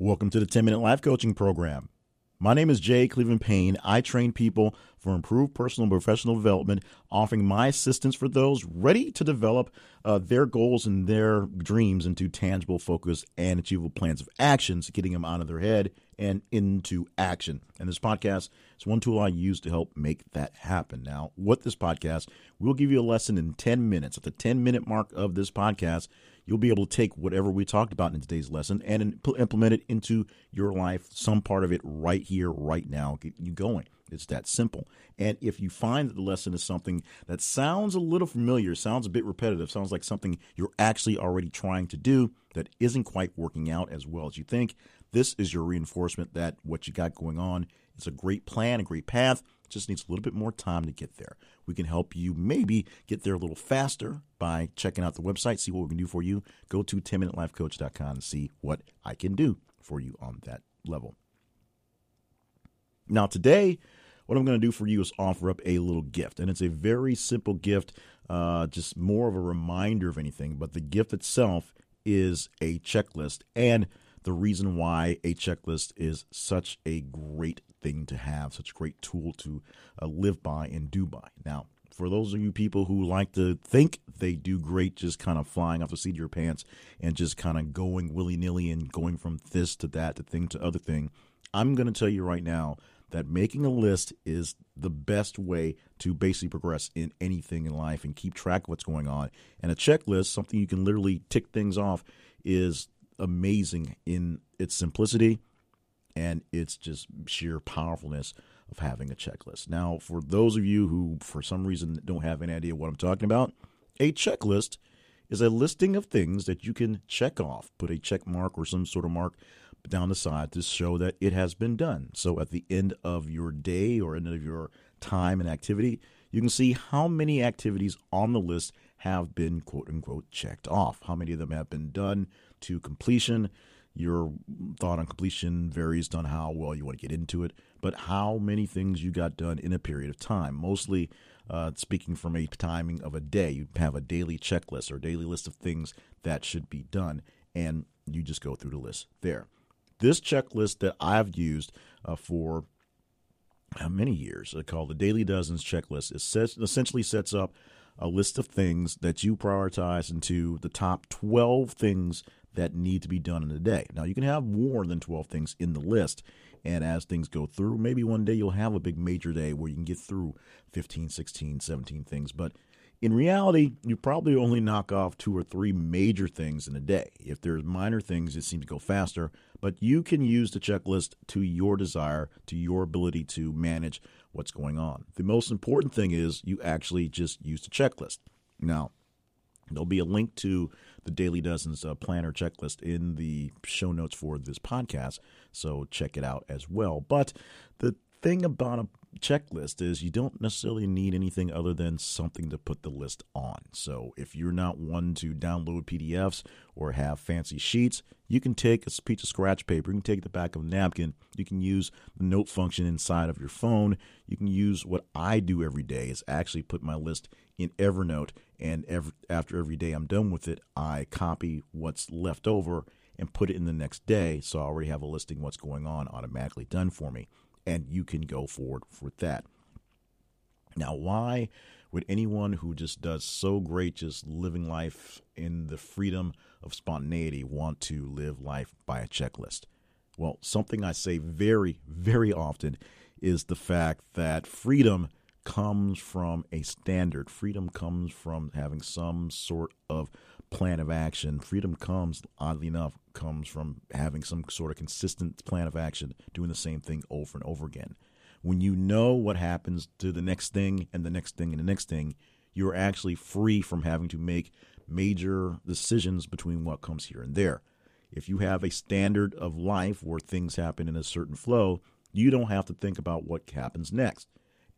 Welcome to the 10 Minute Life Coaching Program. My name is J. Cleveland Payne. I train people for improved personal and professional development, offering my assistance for those ready to develop uh, their goals and their dreams into tangible, focused, and achievable plans of actions, getting them out of their head and into action. And this podcast is one tool I use to help make that happen. Now, what this podcast, we'll give you a lesson in 10 minutes. At the 10 minute mark of this podcast, you'll be able to take whatever we talked about in today's lesson and implement it into your life, some part of it right here, right now, get you going. It's that simple. And if you find that the lesson is something that sounds a little familiar, sounds a bit repetitive, sounds like something you're actually already trying to do that isn't quite working out as well as you think, this is your reinforcement that what you got going on is a great plan, a great path, just needs a little bit more time to get there. We can help you maybe get there a little faster by checking out the website, see what we can do for you. Go to 10minutelifecoach.com and see what I can do for you on that level. Now, today, what I'm going to do for you is offer up a little gift. And it's a very simple gift, uh, just more of a reminder of anything. But the gift itself is a checklist. And the reason why a checklist is such a great thing to have, such a great tool to uh, live by and do by. Now, for those of you people who like to think they do great just kind of flying off the seat of your pants and just kind of going willy nilly and going from this to that to thing to other thing, I'm going to tell you right now that making a list is the best way to basically progress in anything in life and keep track of what's going on. And a checklist, something you can literally tick things off, is amazing in its simplicity and its just sheer powerfulness of having a checklist. Now, for those of you who, for some reason, don't have any idea what I'm talking about, a checklist is a listing of things that you can check off, put a check mark or some sort of mark down the side to show that it has been done. So at the end of your day or end of your time and activity, you can see how many activities on the list have been quote unquote checked off, how many of them have been done to completion. Your thought on completion varies on how well you want to get into it, but how many things you got done in a period of time. Mostly uh, speaking from a timing of a day, you have a daily checklist or daily list of things that should be done, and you just go through the list there. This checklist that I've used uh, for uh, many years, uh, called the Daily Dozens checklist, it essentially sets up a list of things that you prioritize into the top 12 things that need to be done in a day. Now, you can have more than 12 things in the list. And as things go through, maybe one day you'll have a big major day where you can get through 15, 16, 17 things. But in reality, you probably only knock off two or three major things in a day. If there's minor things, it seems to go faster. But you can use the checklist to your desire, to your ability to manage what's going on. The most important thing is you actually just use the checklist. Now, there'll be a link to the Daily Dozens uh, planner checklist in the show notes for this podcast. So check it out as well. But the thing about a checklist is you don't necessarily need anything other than something to put the list on. So if you're not one to download PDFs or have fancy sheets, you can take a piece of scratch paper, you can take the back of a napkin, you can use the note function inside of your phone. You can use what I do every day is actually put my list in Evernote and every, after every day I'm done with it, I copy what's left over and put it in the next day so I already have a listing what's going on automatically done for me and you can go forward with that. Now, why would anyone who just does so great, just living life in the freedom of spontaneity, want to live life by a checklist? Well, something I say very, very often is the fact that freedom comes from a standard. Freedom comes from having some sort of plan of action. Freedom comes, oddly enough, comes from having some sort of consistent plan of action, doing the same thing over and over again. When you know what happens to the next thing and the next thing and the next thing, you're actually free from having to make major decisions between what comes here and there. If you have a standard of life where things happen in a certain flow, you don't have to think about what happens next.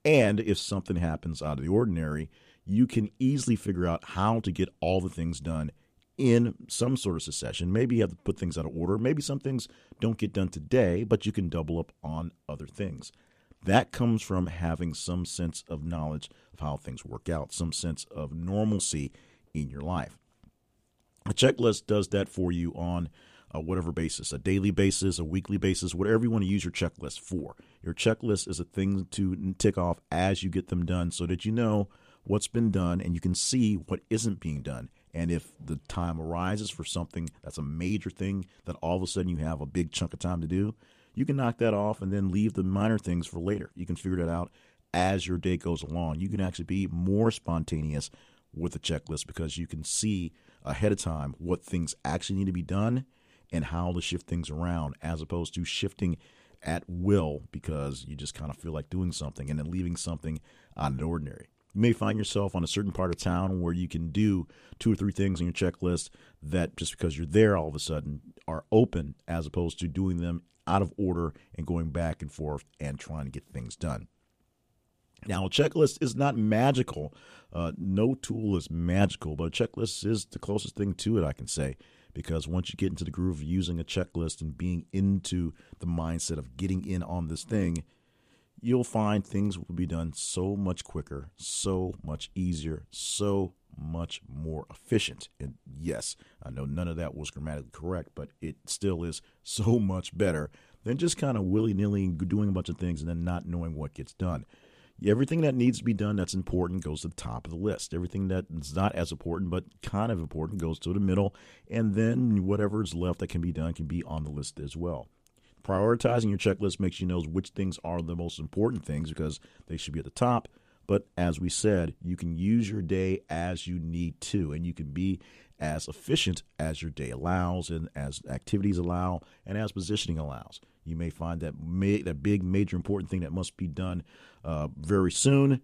And if something happens out of the ordinary, you can easily figure out how to get all the things done in some sort of succession. Maybe you have to put things out of order. Maybe some things don't get done today, but you can double up on other things. That comes from having some sense of knowledge of how things work out, some sense of normalcy in your life. A checklist does that for you on uh, whatever basis, a daily basis, a weekly basis, whatever you want to use your checklist for. Your checklist is a thing to tick off as you get them done so that you know what's been done and you can see what isn't being done. And if the time arises for something that's a major thing that all of a sudden you have a big chunk of time to do, you can knock that off and then leave the minor things for later. You can figure that out as your day goes along. You can actually be more spontaneous with a checklist because you can see ahead of time what things actually need to be done and how to shift things around as opposed to shifting at will because you just kind of feel like doing something and then leaving something out of the ordinary. You may find yourself on a certain part of town where you can do two or three things on your checklist that just because you're there all of a sudden are open as opposed to doing them out of order and going back and forth and trying to get things done. Now, a checklist is not magical. Uh, no tool is magical, but a checklist is the closest thing to it, I can say. Because once you get into the groove of using a checklist and being into the mindset of getting in on this thing, you'll find things will be done so much quicker, so much easier, so much more efficient. And yes, I know none of that was grammatically correct, but it still is so much better than just kind of willy nilly doing a bunch of things and then not knowing what gets done. Everything that needs to be done that's important goes to the top of the list. Everything that's not as important but kind of important goes to the middle. And then whatever is left that can be done can be on the list as well. Prioritizing your checklist makes you know which things are the most important things because they should be at the top. But as we said, you can use your day as you need to, and you can be as efficient as your day allows, and as activities allow, and as positioning allows. You may find that ma- that big, major, important thing that must be done uh, very soon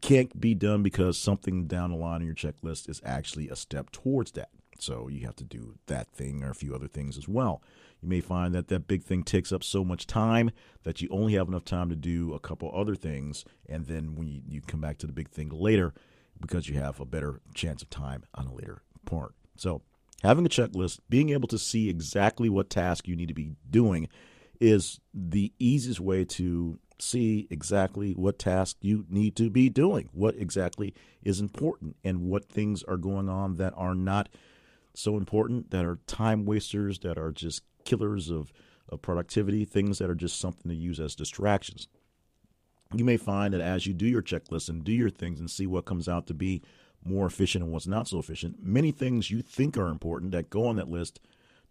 can't be done because something down the line in your checklist is actually a step towards that. So you have to do that thing or a few other things as well. You may find that that big thing takes up so much time that you only have enough time to do a couple other things. And then when you, you come back to the big thing later, because you have a better chance of time on a later part. So having a checklist, being able to see exactly what task you need to be doing is the easiest way to see exactly what task you need to be doing, what exactly is important, and what things are going on that are not so important, that are time wasters, that are just killers of, of productivity, things that are just something to use as distractions. You may find that as you do your checklist and do your things and see what comes out to be more efficient and what's not so efficient, many things you think are important that go on that list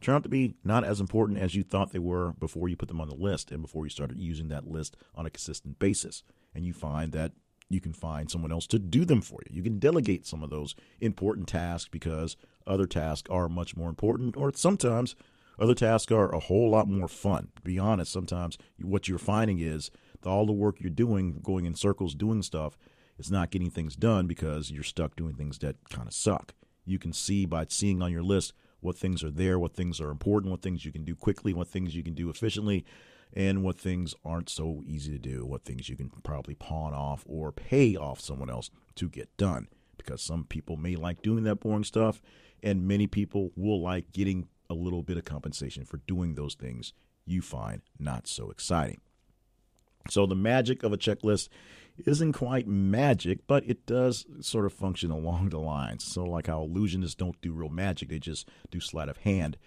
turn out to be not as important as you thought they were before you put them on the list and before you started using that list on a consistent basis. And you find that you can find someone else to do them for you. You can delegate some of those important tasks because other tasks are much more important, or sometimes other tasks are a whole lot more fun. To be honest, sometimes what you're finding is all the work you're doing, going in circles, doing stuff, is not getting things done because you're stuck doing things that kind of suck. You can see by seeing on your list what things are there, what things are important, what things you can do quickly, what things you can do efficiently, and what things aren't so easy to do, what things you can probably pawn off or pay off someone else to get done. Because some people may like doing that boring stuff, and many people will like getting a little bit of compensation for doing those things you find not so exciting. So, the magic of a checklist isn't quite magic, but it does sort of function along the lines. So, like how illusionists don't do real magic, they just do sleight of hand.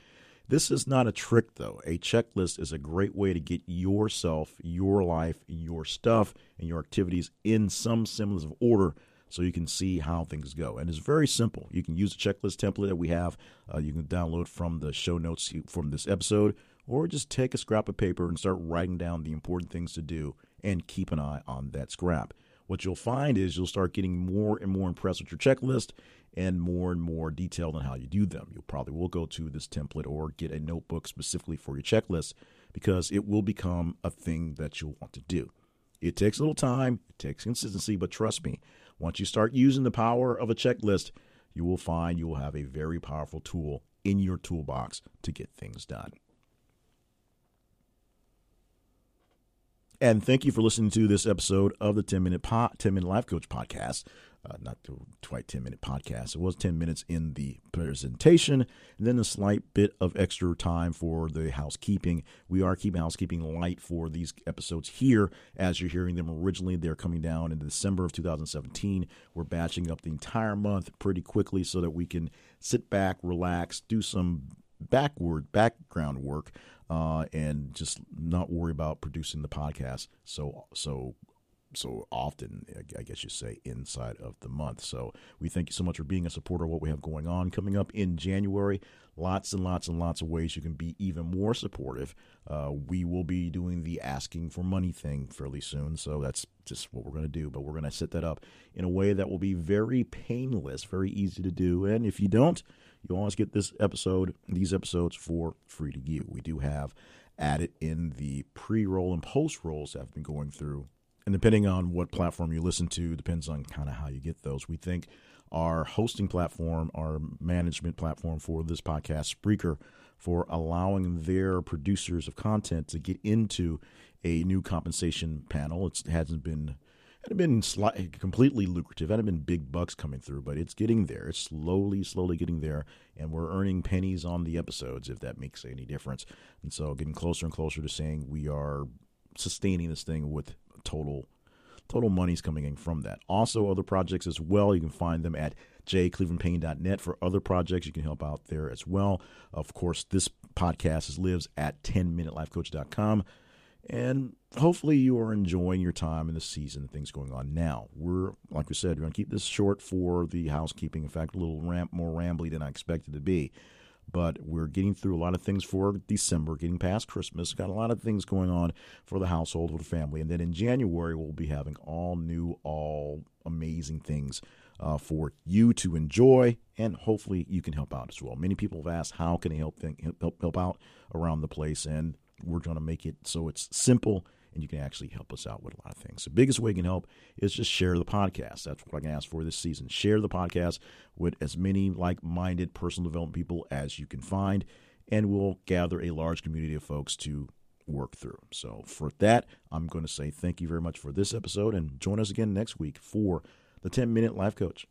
This is not a trick, though. A checklist is a great way to get yourself, your life, your stuff, and your activities in some semblance of order so you can see how things go. And it's very simple. You can use a checklist template that we have. Uh, you can download from the show notes from this episode, or just take a scrap of paper and start writing down the important things to do and keep an eye on that scrap. What you'll find is you'll start getting more and more impressed with your checklist and more and more detailed on how you do them. You probably will go to this template or get a notebook specifically for your checklist because it will become a thing that you'll want to do. It takes a little time, it takes consistency, but trust me, once you start using the power of a checklist, you will find you will have a very powerful tool in your toolbox to get things done. And thank you for listening to this episode of the 10 Minute, po- 10 Minute Life Coach Podcast. Uh, not the quite 10 minute podcast. It was 10 minutes in the presentation, and then a slight bit of extra time for the housekeeping. We are keeping housekeeping light for these episodes here as you're hearing them originally. They're coming down in December of 2017. We're batching up the entire month pretty quickly so that we can sit back, relax, do some backward background work uh, and just not worry about producing the podcast. So so so often, I guess you say, inside of the month. So we thank you so much for being a supporter of what we have going on. Coming up in January, lots and lots and lots of ways you can be even more supportive. Uh, we will be doing the asking for money thing fairly soon. So that's just what we're going to do. But we're going to set that up in a way that will be very painless, very easy to do. And if you don't, you always get this episode, these episodes for free to you. We do have added in the pre roll and post rolls that I've been going through. And depending on what platform you listen to, depends on kind of how you get those. We think our hosting platform, our management platform for this podcast, Spreaker, for allowing their producers of content to get into a new compensation panel. It hasn't been hadn't been completely lucrative. Hadn't been big bucks coming through, but it's getting there. It's slowly, slowly getting there, and we're earning pennies on the episodes if that makes any difference. And so, getting closer and closer to saying we are sustaining this thing with total total money's coming in from that. Also, other projects as well. You can find them at jclevelandpayne.net for other projects. You can help out there as well. Of course, this podcast lives at 10minutelifecoach.com. And hopefully, you are enjoying your time in the season and things going on now. We're, like we said, we're going to keep this short for the housekeeping. In fact, a little ramp, more rambly than I expected to be but we're getting through a lot of things for December, getting past Christmas. Got a lot of things going on for the household, for the family. And then in January, we'll be having all new, all amazing things uh, for you to enjoy, and hopefully you can help out as well. Many people have asked, how can I help, help, help out around the place? And we're going to make it so it's simple and you can actually help us out with a lot of things. The biggest way you can help is just share the podcast. That's what I can ask for this season. Share the podcast with as many like minded personal development people as you can find, and we'll gather a large community of folks to work through. So, for that, I'm going to say thank you very much for this episode and join us again next week for the 10 Minute Life Coach.